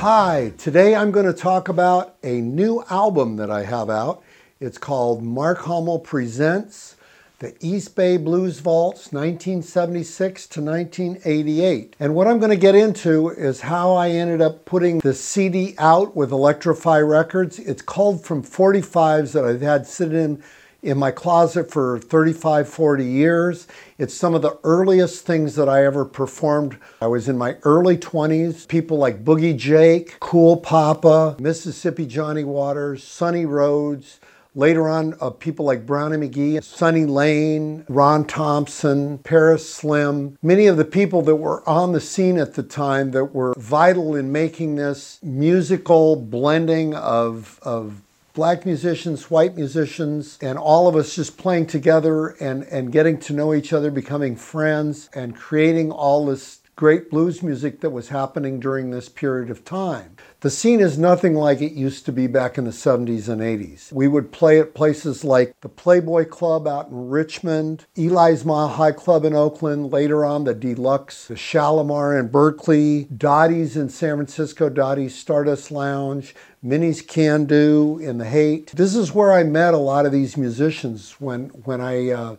Hi, today I'm going to talk about a new album that I have out. It's called Mark Hummel Presents the East Bay Blues Vaults 1976 to 1988. And what I'm going to get into is how I ended up putting the CD out with Electro-Fi Records. It's called From 45s that I've had sitting in in my closet for 35, 40 years. It's some of the earliest things that I ever performed. I was in my early 20s. People like Boogie Jake, Cool Papa, Mississippi Johnny Waters, Sonny Rhodes. Later on, uh, people like Brownie McGhee, Sonny Lane, Ron Thompson, Paris Slim, many of the people that were on the scene at the time that were vital in making this musical blending of, of black musicians, white musicians, and all of us just playing together and, and getting to know each other, becoming friends, and creating all this great blues music that was happening during this period of time. The scene is nothing like it used to be back in the 70s and 80s. We would play at places like the Playboy Club out in Richmond, Eli's Mile High Club in Oakland, later on the Deluxe, the Shalimar in Berkeley, Dottie's in San Francisco, Dottie's Stardust Lounge, Minnie's Can Do in the Haight. This is where I met a lot of these musicians when, when I uh,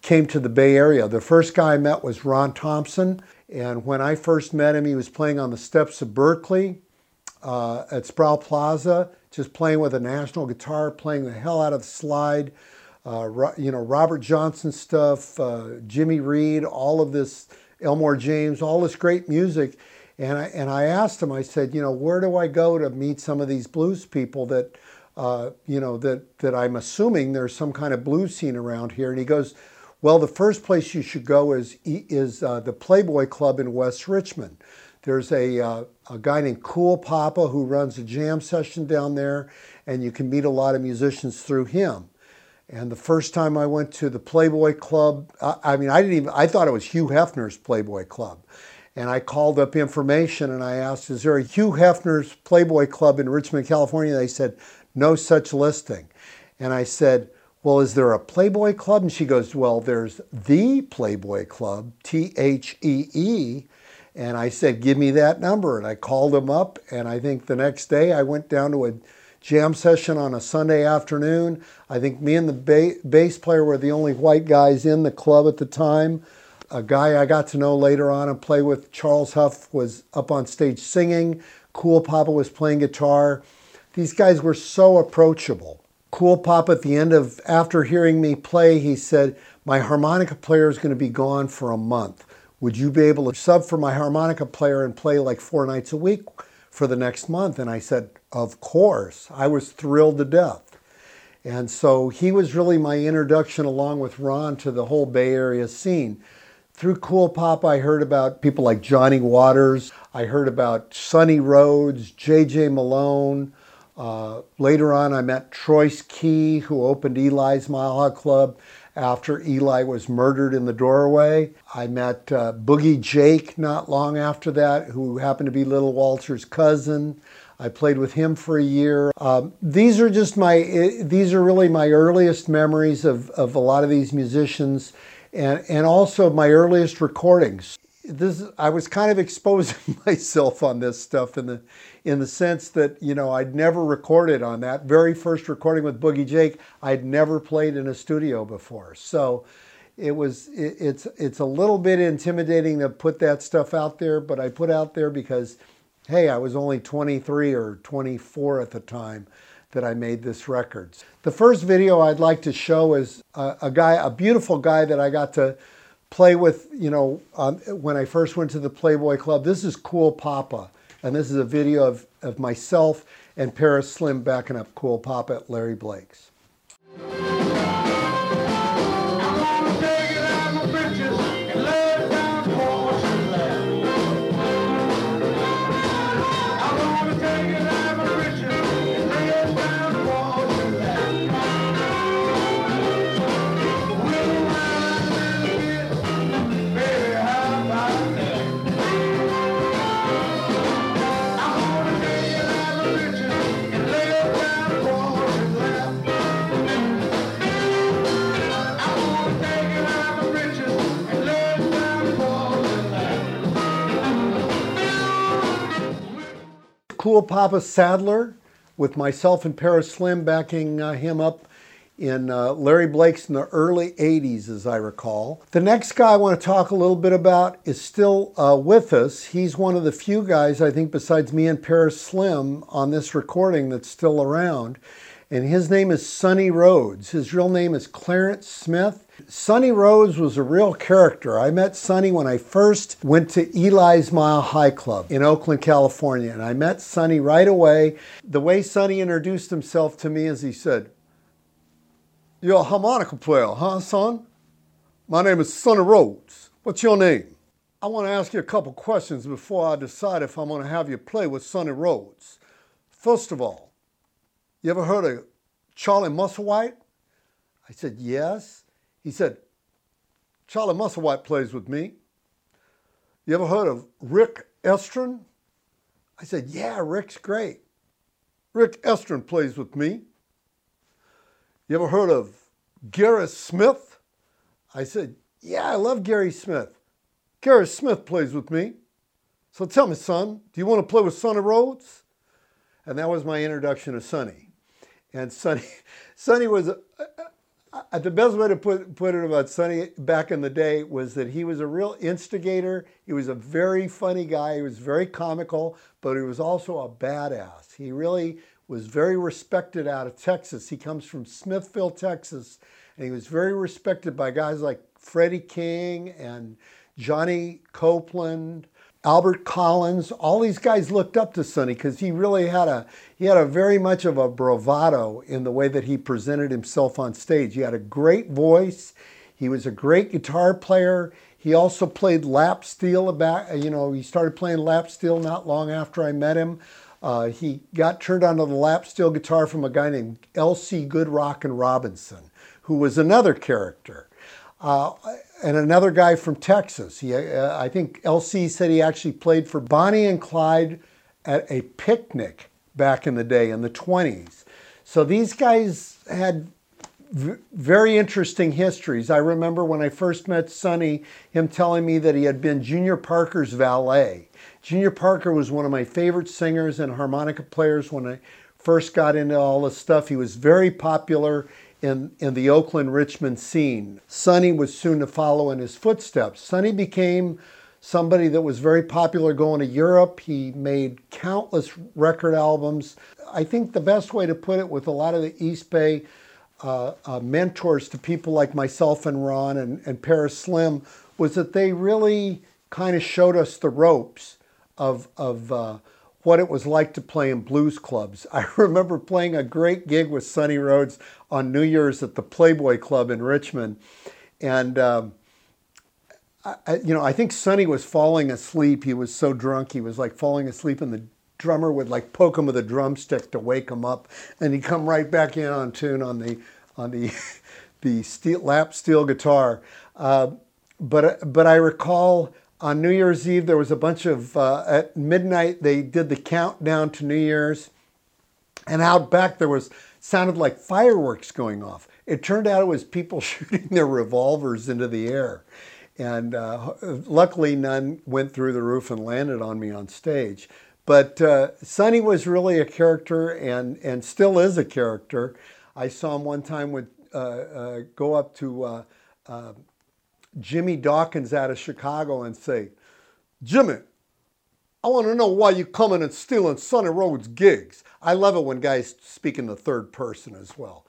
came to the Bay Area. The first guy I met was Ron Thompson. And when I first met him, he was playing on the steps of Berkeley uh, at Sproul Plaza, just playing with a national guitar, playing the hell out of the slide. Uh, you know, Robert Johnson stuff, uh, Jimmy Reed, all of this, Elmore James, all this great music. And I, and I asked him, I said, you know, where do I go to meet some of these blues people that, uh, you know, that, that I'm assuming there's some kind of blues scene around here? And he goes, well, the first place you should go is, is uh, the Playboy Club in West Richmond. There's a, uh, a guy named Cool Papa who runs a jam session down there, and you can meet a lot of musicians through him. And the first time I went to the Playboy Club, I, I mean, I didn't even, I thought it was Hugh Hefner's Playboy Club. And I called up information and I asked, is there a Hugh Hefner's Playboy Club in Richmond, California? They said, no such listing. And I said, well, is there a Playboy Club? And she goes, well, there's the Playboy Club, T H E E, and I said, Give me that number. And I called him up. And I think the next day I went down to a jam session on a Sunday afternoon. I think me and the ba- bass player were the only white guys in the club at the time. A guy I got to know later on and play with, Charles Huff, was up on stage singing. Cool Papa was playing guitar. These guys were so approachable. Cool Papa, at the end of, after hearing me play, he said, My harmonica player is going to be gone for a month. Would you be able to sub for my harmonica player and play like four nights a week for the next month? And I said, Of course. I was thrilled to death. And so he was really my introduction, along with Ron, to the whole Bay Area scene. Through Cool Pop, I heard about people like Johnny Waters. I heard about Sonny Rhodes, J.J. Malone. Uh, later on, I met Troyce Key, who opened Eli's Mile High Club after Eli was murdered in the doorway. I met uh, Boogie Jake not long after that, who happened to be Little Walter's cousin. I played with him for a year. Um, these are just my, these are really my earliest memories of, of a lot of these musicians and, and also my earliest recordings. this I was kind of exposing myself on this stuff in the in the sense that you know I'd never recorded on that very first recording with Boogie Jake. I'd never played in a studio before, so it was it, it's it's a little bit intimidating to put that stuff out there. But I put out there because hey, I was only 23 or 24 at the time that I made this record. The first video I'd like to show is a, a guy, a beautiful guy that I got to play with, you know, um, when I first went to the Playboy Club. This is Cool Papa, and this is a video of, of myself and Paris Slim backing up Cool Papa at Larry Blake's. Cool Papa Sadler with myself and Paris Slim backing uh, him up in uh, Larry Blake's in the early 80s, as I recall. The next guy I want to talk a little bit about is still uh, with us. He's one of the few guys, I think, besides me and Paris Slim on this recording that's still around. And his name is Sonny Rhodes. His real name is Clarence Smith. Sonny Rhodes was a real character. I met Sonny when I first went to Eli's Mile High Club in Oakland, California, and I met Sonny right away. The way Sonny introduced himself to me is he said, You're a harmonica player, huh, son? My name is Sonny Rhodes. What's your name? I want to ask you a couple questions before I decide if I'm going to have you play with Sonny Rhodes. First of all, you ever heard of Charlie Musselwhite? I said, Yes. He said, Charlie Musselwhite plays with me. You ever heard of Rick Estrin? I said, Yeah, Rick's great. Rick Estrin plays with me. You ever heard of Gary Smith? I said, Yeah, I love Gary Smith. Gary Smith plays with me. So tell me, son, do you want to play with Sonny Rhodes? And that was my introduction to Sonny. And Sonny, Sonny was uh, the best way to put, put it about Sonny back in the day was that he was a real instigator. He was a very funny guy. He was very comical, but he was also a badass. He really was very respected out of Texas. He comes from Smithville, Texas, and he was very respected by guys like Freddie King and Johnny Copeland Albert Collins, all these guys looked up to Sonny because he really had a he had a very much of a bravado in the way that he presented himself on stage. He had a great voice. He was a great guitar player. He also played lap steel about you know he started playing lap steel not long after I met him. Uh, he got turned onto the lap steel guitar from a guy named L.C. Good Rockin' Robinson, who was another character. Uh, and another guy from Texas. He, uh, I think LC said he actually played for Bonnie and Clyde at a picnic back in the day in the 20s. So these guys had very interesting histories. I remember when I first met Sonny, him telling me that he had been Junior Parker's valet. Junior Parker was one of my favorite singers and harmonica players when I first got into all this stuff. He was very popular in, in the Oakland Richmond scene. Sonny was soon to follow in his footsteps. Sonny became somebody that was very popular going to Europe. He made countless record albums. I think the best way to put it with a lot of the East Bay uh, uh, mentors to people like myself and Ron and, and Paris Slim was that they really kind of showed us the ropes of, of uh, what it was like to play in blues clubs. I remember playing a great gig with Sonny Rhodes on New Year's at the Playboy Club in Richmond. And, um, I, you know, I think Sonny was falling asleep. He was so drunk. He was like falling asleep, and the drummer would like poke him with a drumstick to wake him up, and he'd come right back in on tune on the on the the steel, lap steel guitar. Uh, but but I recall on New Year's Eve, there was a bunch of, uh, at midnight, they did the countdown to New Year's. And out back, there was, sounded like fireworks going off. It turned out it was people shooting their revolvers into the air. And uh, luckily, none went through the roof and landed on me on stage. But uh, Sonny was really a character and, and still is a character. I saw him one time with, uh, uh, go up to uh, Jimmy Dawkins out of Chicago and say, Jimmy, I want to know why you coming and stealing Sonny Rhodes gigs. I love it when guys speak in the third person as well.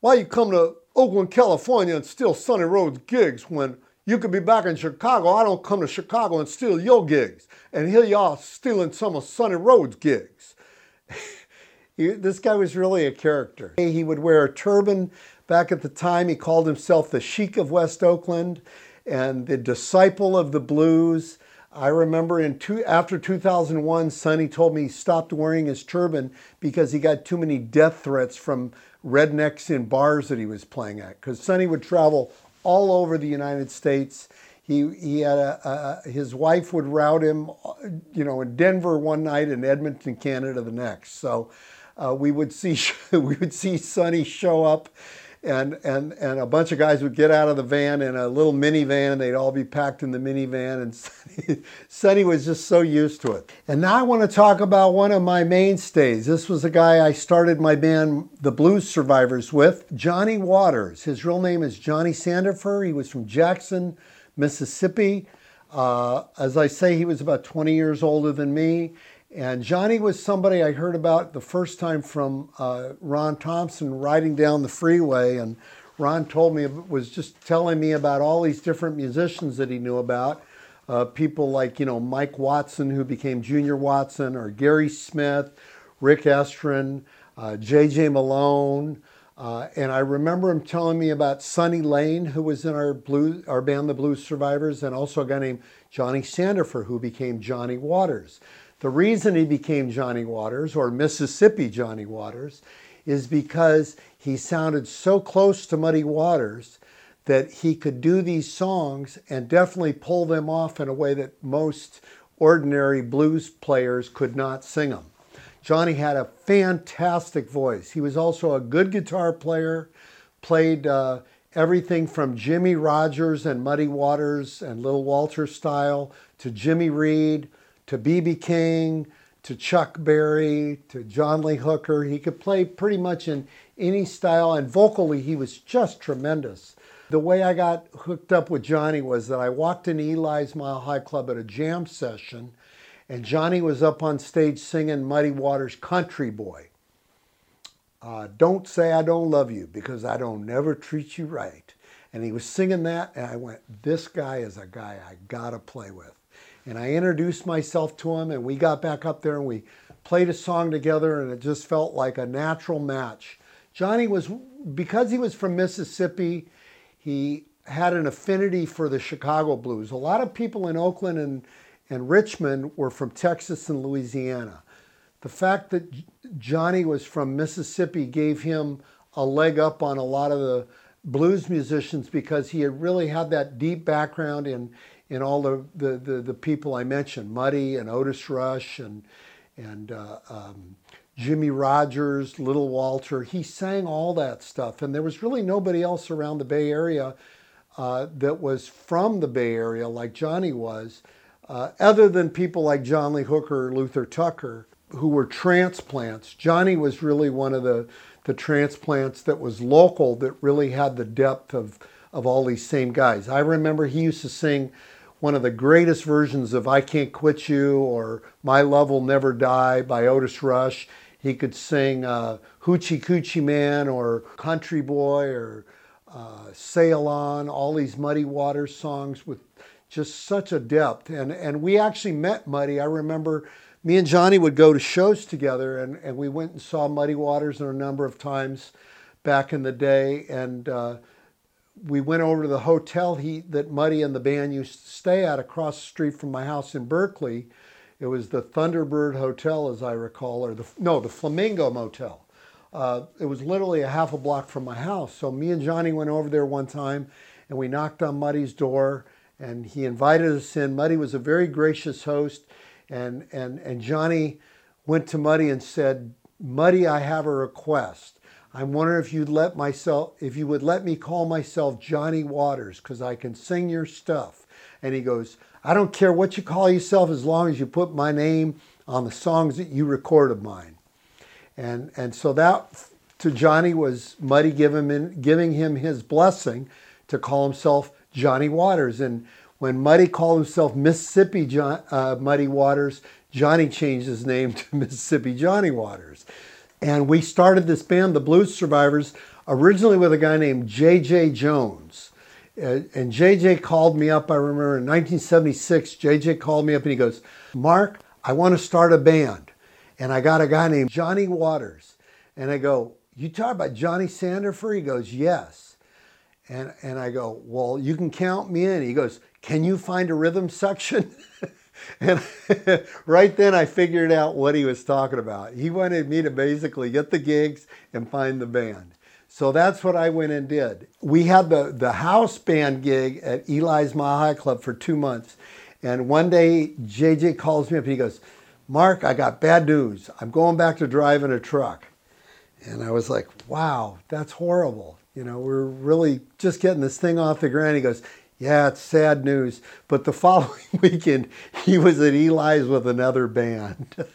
Why you come to Oakland, California and steal Sonny Rhodes gigs when you could be back in Chicago? I don't come to Chicago and steal your gigs. And here are stealing some of Sonny Rhodes gigs. this guy was really a character. He would wear a turban back at the time. He called himself the Sheik of West Oakland and the disciple of the blues. I remember in two, after 2001, Sonny told me he stopped wearing his turban because he got too many death threats from rednecks in bars that he was playing at. Because Sonny would travel all over the United States. He, he had a, a, his wife would route him, you know, in Denver one night and Edmonton, Canada the next. So uh, we would see we would see Sonny show up and and and a bunch of guys would get out of the van in a little minivan. and They'd all be packed in the minivan, and Sonny, Sonny was just so used to it. And now I want to talk about one of my mainstays. This was a guy I started my band, the Blues Survivors, with Johnny Waters. His real name is Johnny Sandifer. He was from Jackson, Mississippi. Uh, as I say, he was about 20 years older than me. And Johnny was somebody I heard about the first time from uh, Ron Thompson riding down the freeway. And Ron told me, was just telling me about all these different musicians that he knew about. Uh, people like, you know, Mike Watson, who became Junior Watson, or Gary Smith, Rick Estrin, uh, J.J. Malone. Uh, and I remember him telling me about Sonny Lane, who was in our blues, our band, the Blues Survivors, and also a guy named Johnny Sandifer, who became Johnny Waters. The reason he became Johnny Waters, or Mississippi Johnny Waters, is because he sounded so close to Muddy Waters that he could do these songs and definitely pull them off in a way that most ordinary blues players could not sing them. Johnny had a fantastic voice. He was also a good guitar player, played uh, everything from Jimmy Rogers and Muddy Waters and Little Walter style to Jimmy Reed to B.B. King, to Chuck Berry, to John Lee Hooker. He could play pretty much in any style, and vocally, he was just tremendous. The way I got hooked up with Johnny was that I walked in Eli's Mile High Club at a jam session, and Johnny was up on stage singing Muddy Waters' Country Boy. Uh, don't say I don't love you because I don't never treat you right. And he was singing that, and I went, This guy is a guy I gotta play with. And I introduced myself to him, and we got back up there and we played a song together, and it just felt like a natural match. Johnny was, because he was from Mississippi, he had an affinity for the Chicago blues. A lot of people in Oakland and, and Richmond were from Texas and Louisiana. The fact that Johnny was from Mississippi gave him a leg up on a lot of the blues musicians because he had really had that deep background in in all the, the, the, the, people I mentioned, Muddy and Otis Rush and, and uh, um, Jimmy Rogers, Little Walter. He sang all that stuff. And there was really nobody else around the Bay Area uh, that was from the Bay Area like Johnny was, uh, other than people like John Lee Hooker or Luther Tucker, who were transplants. Johnny was really one of the, the transplants that was local that really had the depth of, of all these same guys. I remember he used to sing one of the greatest versions of I Can't Quit You or My Love Will Never Die by Otis Rush. He could sing uh, Hoochie Coochie Man or Country Boy or uh, Sail On, all these Muddy Waters songs with just such a depth. And, and we actually met Muddy. I remember me and Johnny would go to shows together and, and we went and saw Muddy Waters a number of times back in the day. And uh, we went over to the hotel he, that Muddy and the band used to stay at across the street from my house in Berkeley. It was the Thunderbird Hotel, as I recall, or the no, the Flamingo Motel. Uh, it was literally a half a block from my house. So me and Johnny went over there one time, and we knocked on Muddy's door, and he invited us in. Muddy was a very gracious host, and and and Johnny went to Muddy and said, "Muddy, I have a request. I'm wondering if you'd let myself, if you would let me call myself Johnny Waters, because I can sing your stuff. And he goes, I don't care what you call yourself as long as you put my name on the songs that you record of mine. And, and so that to Johnny was Muddy giving him, giving him his blessing to call himself Johnny Waters. And when Muddy called himself Mississippi John, uh, Muddy Waters, Johnny changed his name to Mississippi Johnny Waters. And we started this band, the Blues Survivors, originally with a guy named J.J. Jones. Uh, and JJ called me up, I remember in 1976, JJ called me up and he goes, Mark, I want to start a band. And I got a guy named Johnny Waters. And I go, You talk about Johnny Sandifer? He goes, Yes. And, and I go, Well, you can count me in. He goes, Can you find a rhythm section? and right then I figured out what he was talking about. He wanted me to basically get the gigs and find the band. So that's what I went and did. We had the, the house band gig at Eli's High Club for two months. And one day, JJ calls me up he goes, Mark, I got bad news. I'm going back to driving a truck. And I was like, wow, that's horrible. You know, we're really just getting this thing off the ground. He goes, yeah, it's sad news. But the following weekend, he was at Eli's with another band.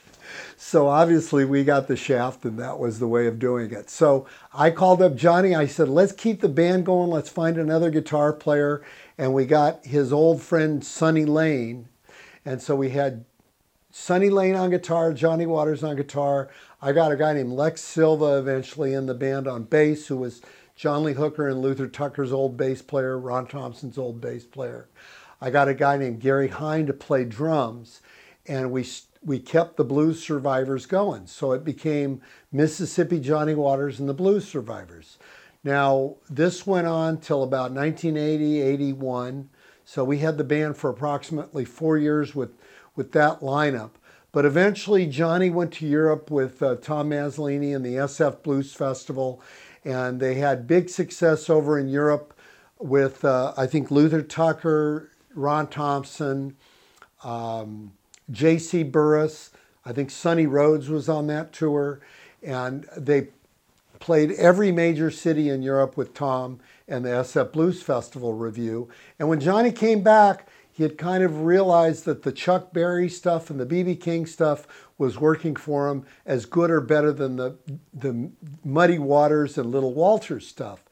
So obviously we got the shaft and that was the way of doing it. So I called up Johnny. I said, let's keep the band going. Let's find another guitar player. And we got his old friend Sonny Lane. And so we had Sonny Lane on guitar, Johnny Waters on guitar. I got a guy named Lex Silva eventually in the band on bass, who was John Lee Hooker and Luther Tucker's old bass player, Ron Thompson's old bass player. I got a guy named Gary Hine to play drums. And we we kept the blues survivors going. So it became Mississippi Johnny Waters and the Blues Survivors. Now, this went on till about 1980, 81. So we had the band for approximately four years with, with that lineup. But eventually, Johnny went to Europe with uh, Tom Mazzolini and the SF Blues Festival, and they had big success over in Europe with, uh, I think, Luther Tucker, Ron Thompson, um, J.C. Burris. I think Sonny Rhodes was on that tour. And they played every major city in Europe with Tom and the SF Blues Festival review. And when Johnny came back, he had kind of realized that the Chuck Berry stuff and the BB King stuff was working for him as good or better than the, the Muddy Waters and Little Walters stuff.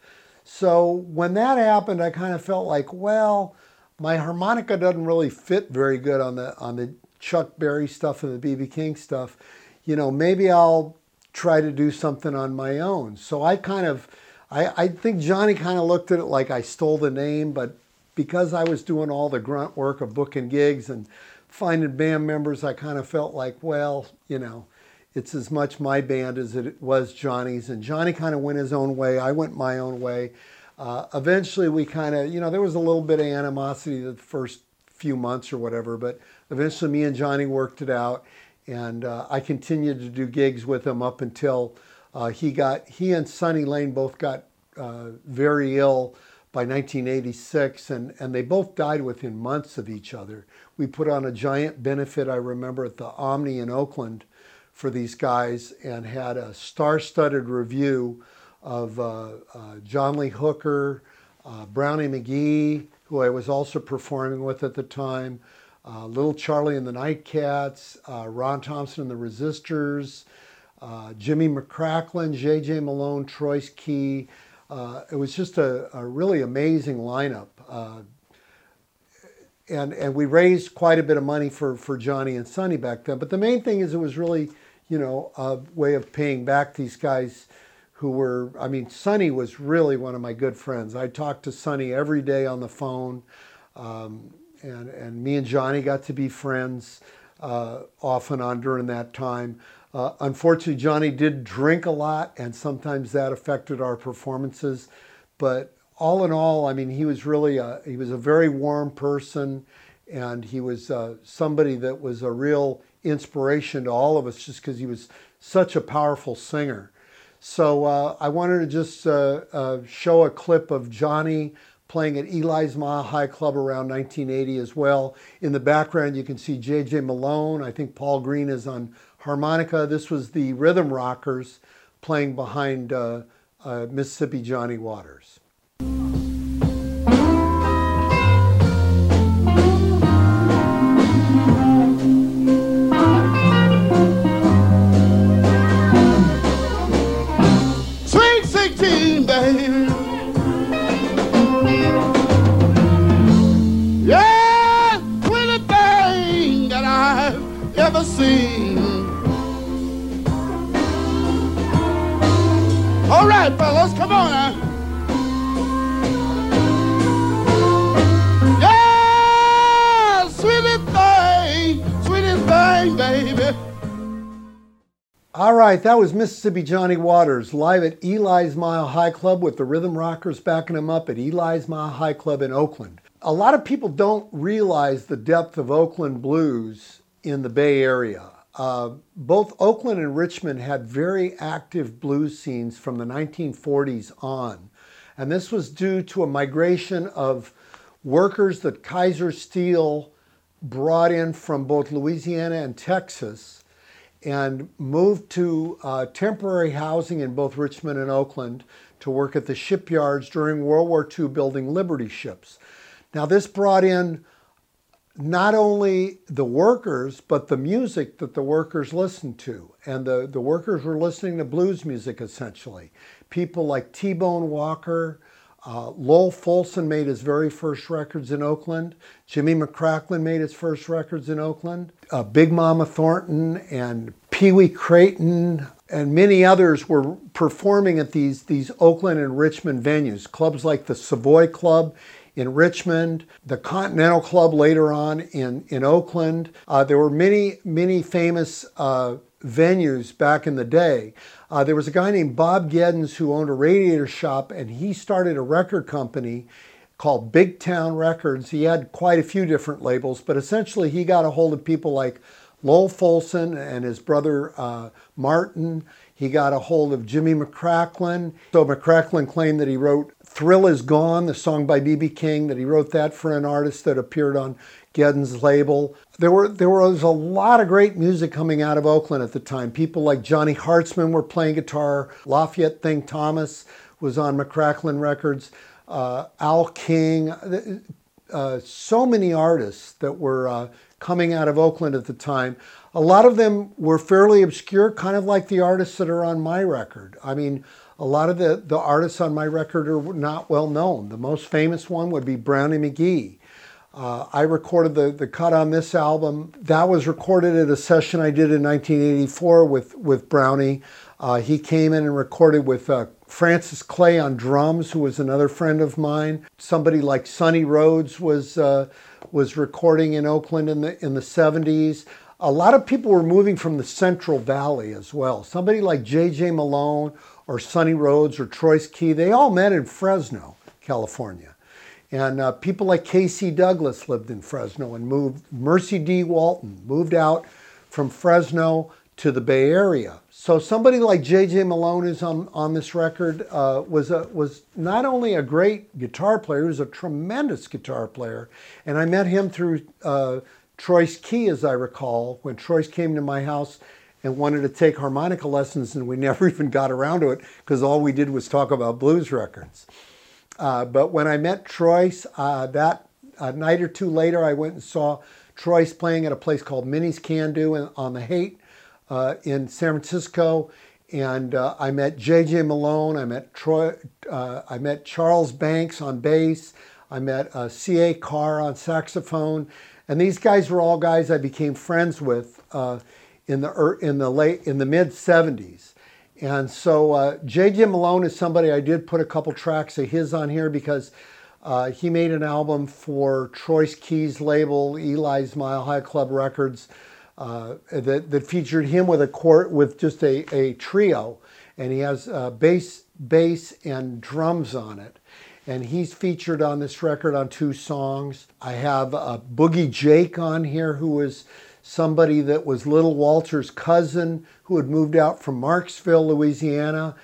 So when that happened, I kind of felt like, well, my harmonica doesn't really fit very good on the on the Chuck Berry stuff and the BB King stuff, you know, maybe I'll try to do something on my own. So I kind of, I, I think Johnny kind of looked at it like I stole the name, but because I was doing all the grunt work of booking gigs and finding band members, I kind of felt like, well, you know, it's as much my band as it was Johnny's. And Johnny kind of went his own way. I went my own way. Uh, eventually, we kind of, you know, there was a little bit of animosity the first few months or whatever, but eventually me and Johnny worked it out, and uh, I continued to do gigs with him up until uh, he got he and Sonny Lane both got uh, very ill by 1986, and and they both died within months of each other. We put on a giant benefit, I remember, at the Omni in Oakland for these guys, and had a star-studded review of uh, uh, John Lee Hooker, uh, Brownie McGhee, who I was also performing with at the time uh, Little Charlie and the Nightcats, uh, Ron Thompson and the Resistors, uh, Jimmy McCracklin, J.J. Malone, Troyce Key. Uh, it was just a, a really amazing lineup. Uh, and, and we raised quite a bit of money for, for Johnny and Sonny back then. But the main thing is it was really, you know, a way of paying back these guys who were, I mean, Sonny was really one of my good friends. I talked to Sonny every day on the phone. Um, and, and me and Johnny got to be friends uh, off and on during that time. Uh, unfortunately, Johnny did drink a lot, and sometimes that affected our performances. But all in all, I mean, he was really a, he was a very warm person, and he was uh, somebody that was a real inspiration to all of us, just because he was such a powerful singer. So uh, I wanted to just uh, uh, show a clip of Johnny playing at Eli's Mile High Club around 1980 as well. In the background, you can see J.J. Malone. I think Paul Green is on harmonica. This was the Rhythm Rockers playing behind uh, uh, Mississippi Johnny Waters. Fellas, come on. Yeah, sweetest thing, sweetest thing, baby. All right, that was Mississippi Johnny Waters live at Eli's Mile High Club with the Rhythm Rockers backing him up at Eli's Mile High Club in Oakland. A lot of people don't realize the depth of Oakland blues in the Bay Area. Uh, both Oakland and Richmond had very active blues scenes from the 1940s on. And this was due to a migration of workers that Kaiser Steel brought in from both Louisiana and Texas and moved to uh, temporary housing in both Richmond and Oakland to work at the shipyards during World War II building Liberty ships. Now, this brought in not only the workers, but the music that the workers listened to. And the, the workers were listening to blues music essentially. People like T Bone Walker, uh, Lowell Fulson made his very first records in Oakland. Jimmy McCracklin made his first records in Oakland. Uh, Big Mama Thornton and Pee Wee Crayton and many others were performing at these, these Oakland and Richmond venues. Clubs like the Savoy Club in Richmond, the Continental Club later on in, in Oakland. Uh, there were many, many famous uh, venues back in the day. Uh, there was a guy named Bob Geddins who owned a radiator shop and he started a record company called Big Town Records. He had quite a few different labels, but essentially he got a hold of people like Lowell Fulson and his brother uh, Martin. He got a hold of Jimmy McCracklin. So McCracklin claimed that he wrote Thrill Is Gone, the song by B.B. King, that he wrote that for an artist that appeared on Geddins' label. There were there was a lot of great music coming out of Oakland at the time. People like Johnny Heartsman were playing guitar. Lafayette Thing Thomas was on McCracklin Records. Uh, Al King, uh, so many artists that were uh, coming out of Oakland at the time. A lot of them were fairly obscure, kind of like the artists that are on my record. I mean, a lot of the, the artists on my record are not well known. The most famous one would be Brownie McGhee. Uh, I recorded the, the cut on this album. That was recorded at a session I did in 1984 with, with Brownie. Uh, he came in and recorded with uh, Francis Clay on drums, who was another friend of mine. Somebody like Sonny Rhodes was uh, was recording in Oakland in the in the 70s. A lot of people were moving from the Central Valley as well. Somebody like J.J. Malone or Sonny Rhodes or Troyce Key, they all met in Fresno, California. And uh, people like K.C. Douglas lived in Fresno and moved. Mercy Dee Walton moved out from Fresno to the Bay Area. So somebody like J.J. Malone is on, on this record uh, was a, was not only a great guitar player, he was a tremendous guitar player, and I met him through uh, Troyce Key, as I recall, when Troyce came to my house and wanted to take harmonica lessons, and we never even got around to it because all we did was talk about blues records. Uh, but when I met Troyce, uh, that a night or two later, I went and saw Troyce playing at a place called Minnie's Can Do on the Haight uh, in San Francisco, and uh, I met J.J. Malone. I met Troy. Uh, I met Charles Banks on bass. I met uh, C.A. Carr on saxophone, and these guys were all guys I became friends with in the in the late in the mid '70s. And so uh, J.J. Malone is somebody I did put a couple tracks of his on here because. Uh, he made an album for Troyce Key's label, Eli's Mile High Club Records, uh, that, that featured him with a court with just a, a trio, and he has uh, bass, bass and drums on it. And he's featured on this record on two songs. I have uh, Boogie Jake on here, who was somebody that was Little Walter's cousin who had moved out from Marksville, Louisiana.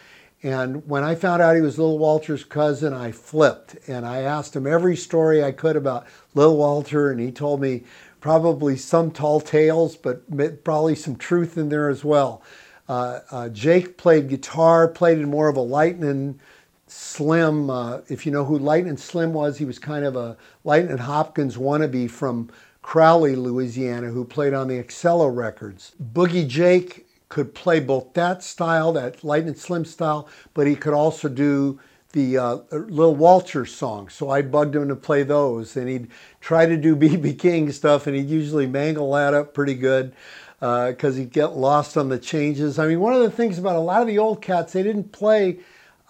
And when I found out he was Little Walter's cousin, I flipped and I asked him every story I could about Little Walter, and he told me probably some tall tales, but probably some truth in there as well. Uh, uh, Jake played guitar, played in more of a Lightning Slim. Uh, if you know who Lightning Slim was, he was kind of a Lightning Hopkins wannabe from Crowley, Louisiana, who played on the Excello records. Boogie Jake could play both that style, that Lightning Slim style, but he could also do the uh, little Walter songs. So I bugged him to play those, and he'd try to do BB King stuff, and he'd usually mangle that up pretty good because uh, he'd get lost on the changes. I mean, one of the things about a lot of the old cats, they didn't play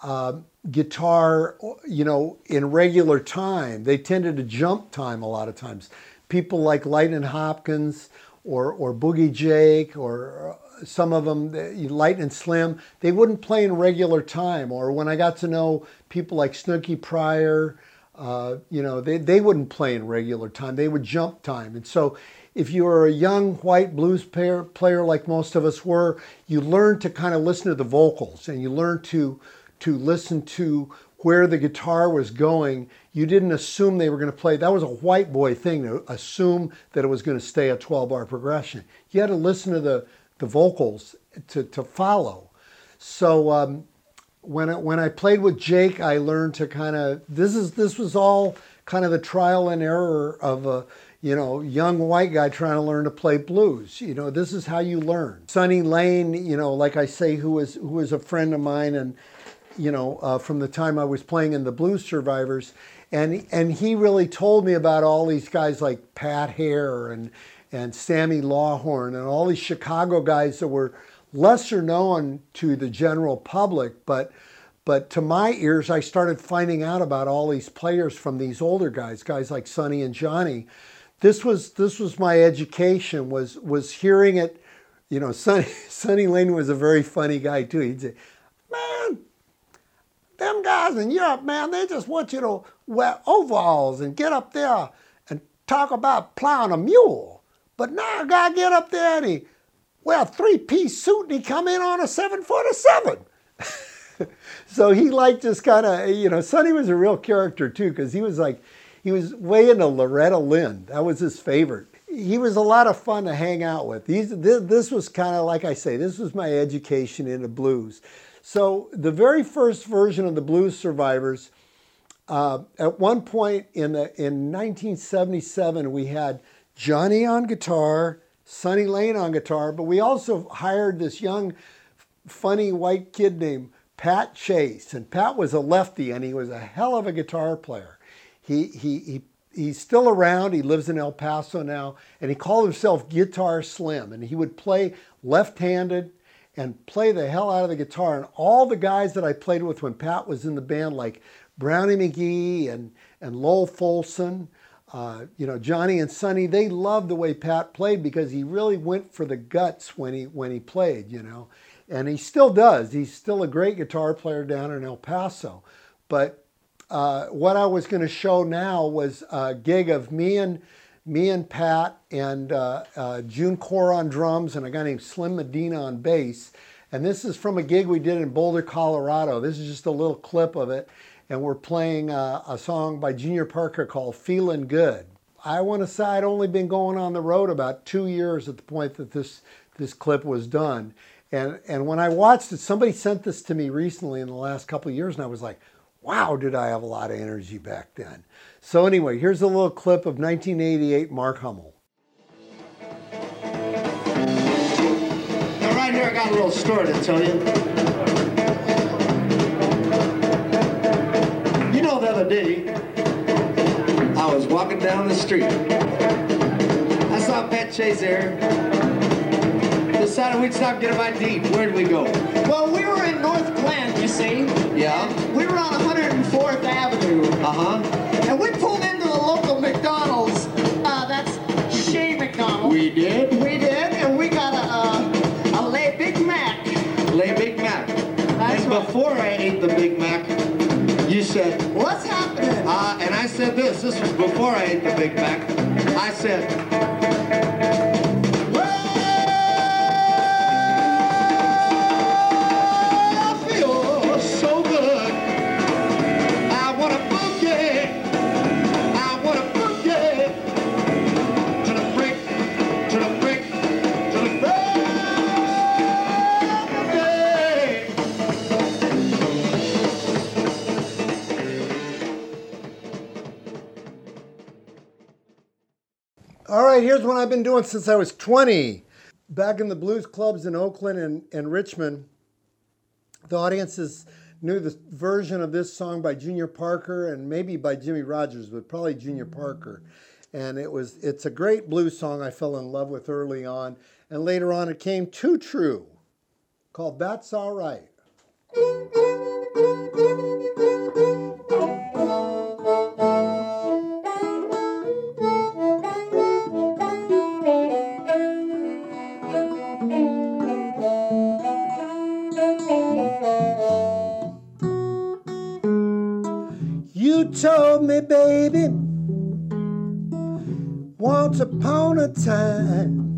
uh, guitar, you know, in regular time. They tended to jump time a lot of times. People like Lightning Hopkins or, or Boogie Jake or uh, some of them, Lightning Slim, they wouldn't play in regular time. Or when I got to know people like Snooky Pryor, uh, you know, they, they wouldn't play in regular time. They would jump time. And so if you were a young white blues player, player like most of us were, you learned to kind of listen to the vocals and you learned to to listen to where the guitar was going. You didn't assume they were going to play. That was a white boy thing to assume that it was going to stay a 12 bar progression. You had to listen to the, the vocals to, to follow. So um, when, I, when I played with Jake, I learned to kind of, this is, this was all kind of the trial and error of a, you know, young white guy trying to learn to play blues. You know, this is how you learn. Sonny Lane, you know, like I say, who was who was a friend of mine and you know, uh, from the time I was playing in the Blues Survivors, and and he really told me about all these guys like Pat Hare and and Sammy Lawhorn and all these Chicago guys that were lesser known to the general public, but but to my ears, I started finding out about all these players from these older guys, guys like Sonny and Johnny. This was this was my education was was hearing it. You know, Sonny Sonny Lane was a very funny guy too. He'd say, "Man, them guys in Europe, man, they just want you to wear overalls and get up there and talk about plowing a mule. But now a guy get up there and he wear a three-piece suit and he come in on a seven foot seven. so he liked just kind of, you know, Sonny was a real character too, because he was like, he was way into Loretta Lynn. That was his favorite. He was a lot of fun to hang out with. These, this, this was kind of, like I say, this was my education into blues. So the very first version of the Blues Survivors, uh, at one point in, the, in 1977, we had Johnny on guitar, Sonny Lane on guitar, but we also hired this young, funny white kid named Pat Chase. And Pat was a lefty and he was a hell of a guitar player. He, he, he, he's still around. He lives in El Paso now. And he called himself Guitar Slim. And he would play left handed and play the hell out of the guitar. And all the guys that I played with when Pat was in the band, like Brownie McGhee and, and Lowell Fulson, uh, you know, Johnny and Sonny, they loved the way Pat played because he really went for the guts when he, when he played, you know. And he still does. He's still a great guitar player down in El Paso. But uh, what I was going to show now was a gig of me and me and Pat and uh, uh, June Core on drums and a guy named Slim Medina on bass. And this is from a gig we did in Boulder, Colorado. This is just a little clip of it. And we're playing uh, a song by Junior Parker called Feeling Good. I want to say I'd only been going on the road about two years at the point that this, this clip was done. And, and when I watched it, somebody sent this to me recently in the last couple of years, and I was like, wow, did I have a lot of energy back then. So anyway, here's a little clip of 1988 Mark Hummel. Now right here I got a little story to tell you. You know the other day, I was walking down the street. I saw Pat Chase there. Decided we'd stop get a bite to eat. Where'd we go? Well, we were in Northglenn, you see. Yeah? We were on 104th Avenue. Uh-huh. And we pulled into the local McDonald's. Uh, that's Shea McDonald. We did? We did, and we got a, a, a Lay Big Mac. Lay Big Mac. That's and right. before I ate the Big Mac, you said, What's happening? uh, and I said this, this was before I ate the Big Mac. I said, here's one I've been doing since I was 20. Back in the blues clubs in Oakland and, and Richmond, the audiences knew the version of this song by Junior Parker and maybe by Jimmy Rogers, but probably Junior Parker. And it was it's a great blues song I fell in love with early on. And later on it came too true, called That's All Right. Time.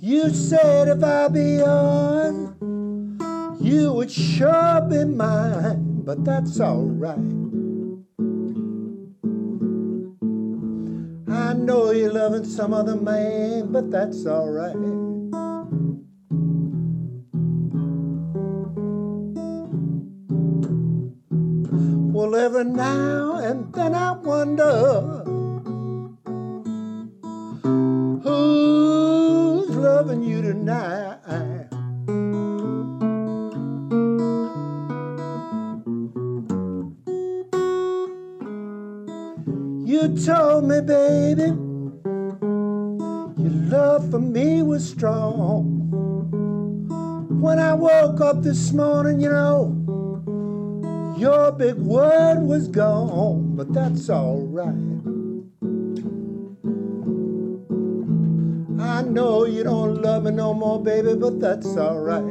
You said if I be on, you would sure be mine, but that's alright. I know you're loving some other man, but that's alright. Well, every now and then I wonder loving you tonight. You told me, baby, your love for me was strong. When I woke up this morning, you know, your big word was gone, but that's alright. I know you don't love me no more, baby, but that's alright.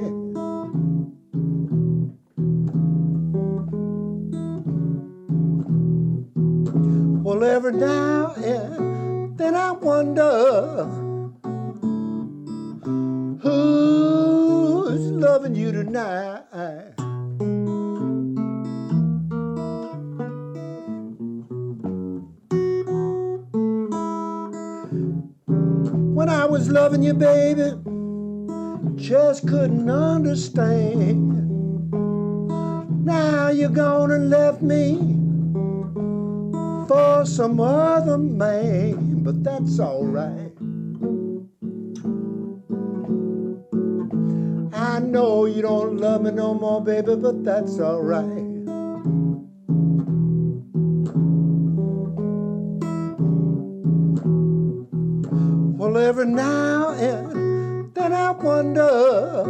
Well, every now and then I wonder who's loving you tonight. Was loving you, baby, just couldn't understand. Now you're gone and left me for some other man, but that's alright. I know you don't love me no more, baby, but that's alright. Every now and then I wonder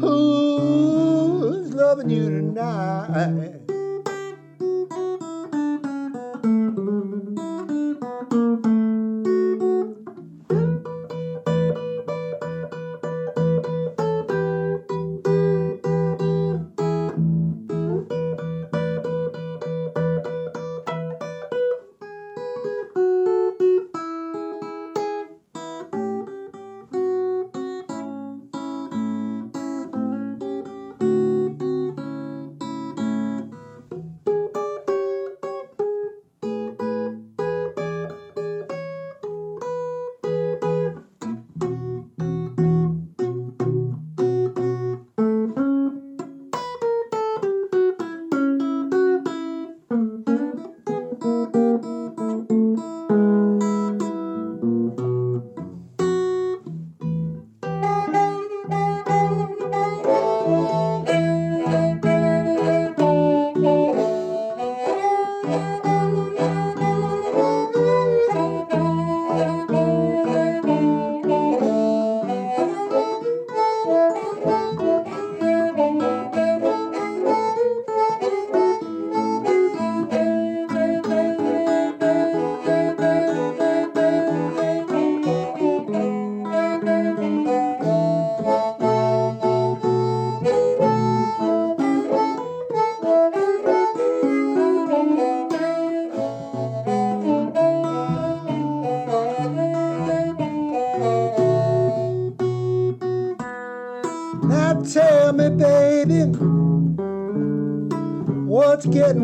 who's loving you tonight.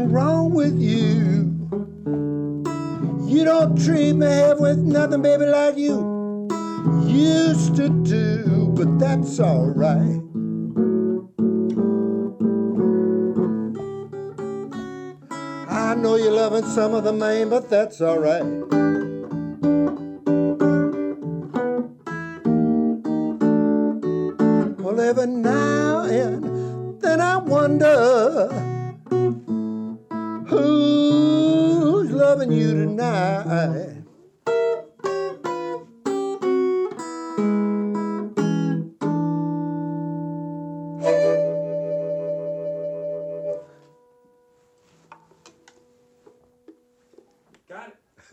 Wrong with you? You don't treat me half with nothing, baby, like you used to do, but that's alright. I know you're loving some of the Maine, but that's alright.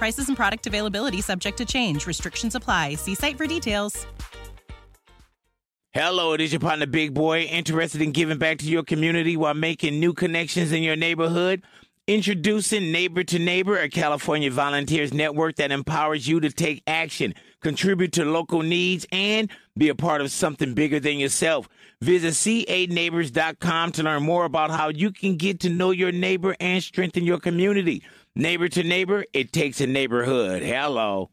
Prices and product availability subject to change. Restrictions apply. See site for details. Hello, it is your partner, Big Boy, interested in giving back to your community while making new connections in your neighborhood. Introducing Neighbor to Neighbor, a California volunteers network that empowers you to take action, contribute to local needs, and be a part of something bigger than yourself. Visit ca-neighbors.com to learn more about how you can get to know your neighbor and strengthen your community. Neighbor to Neighbor, it takes a neighborhood. Hello.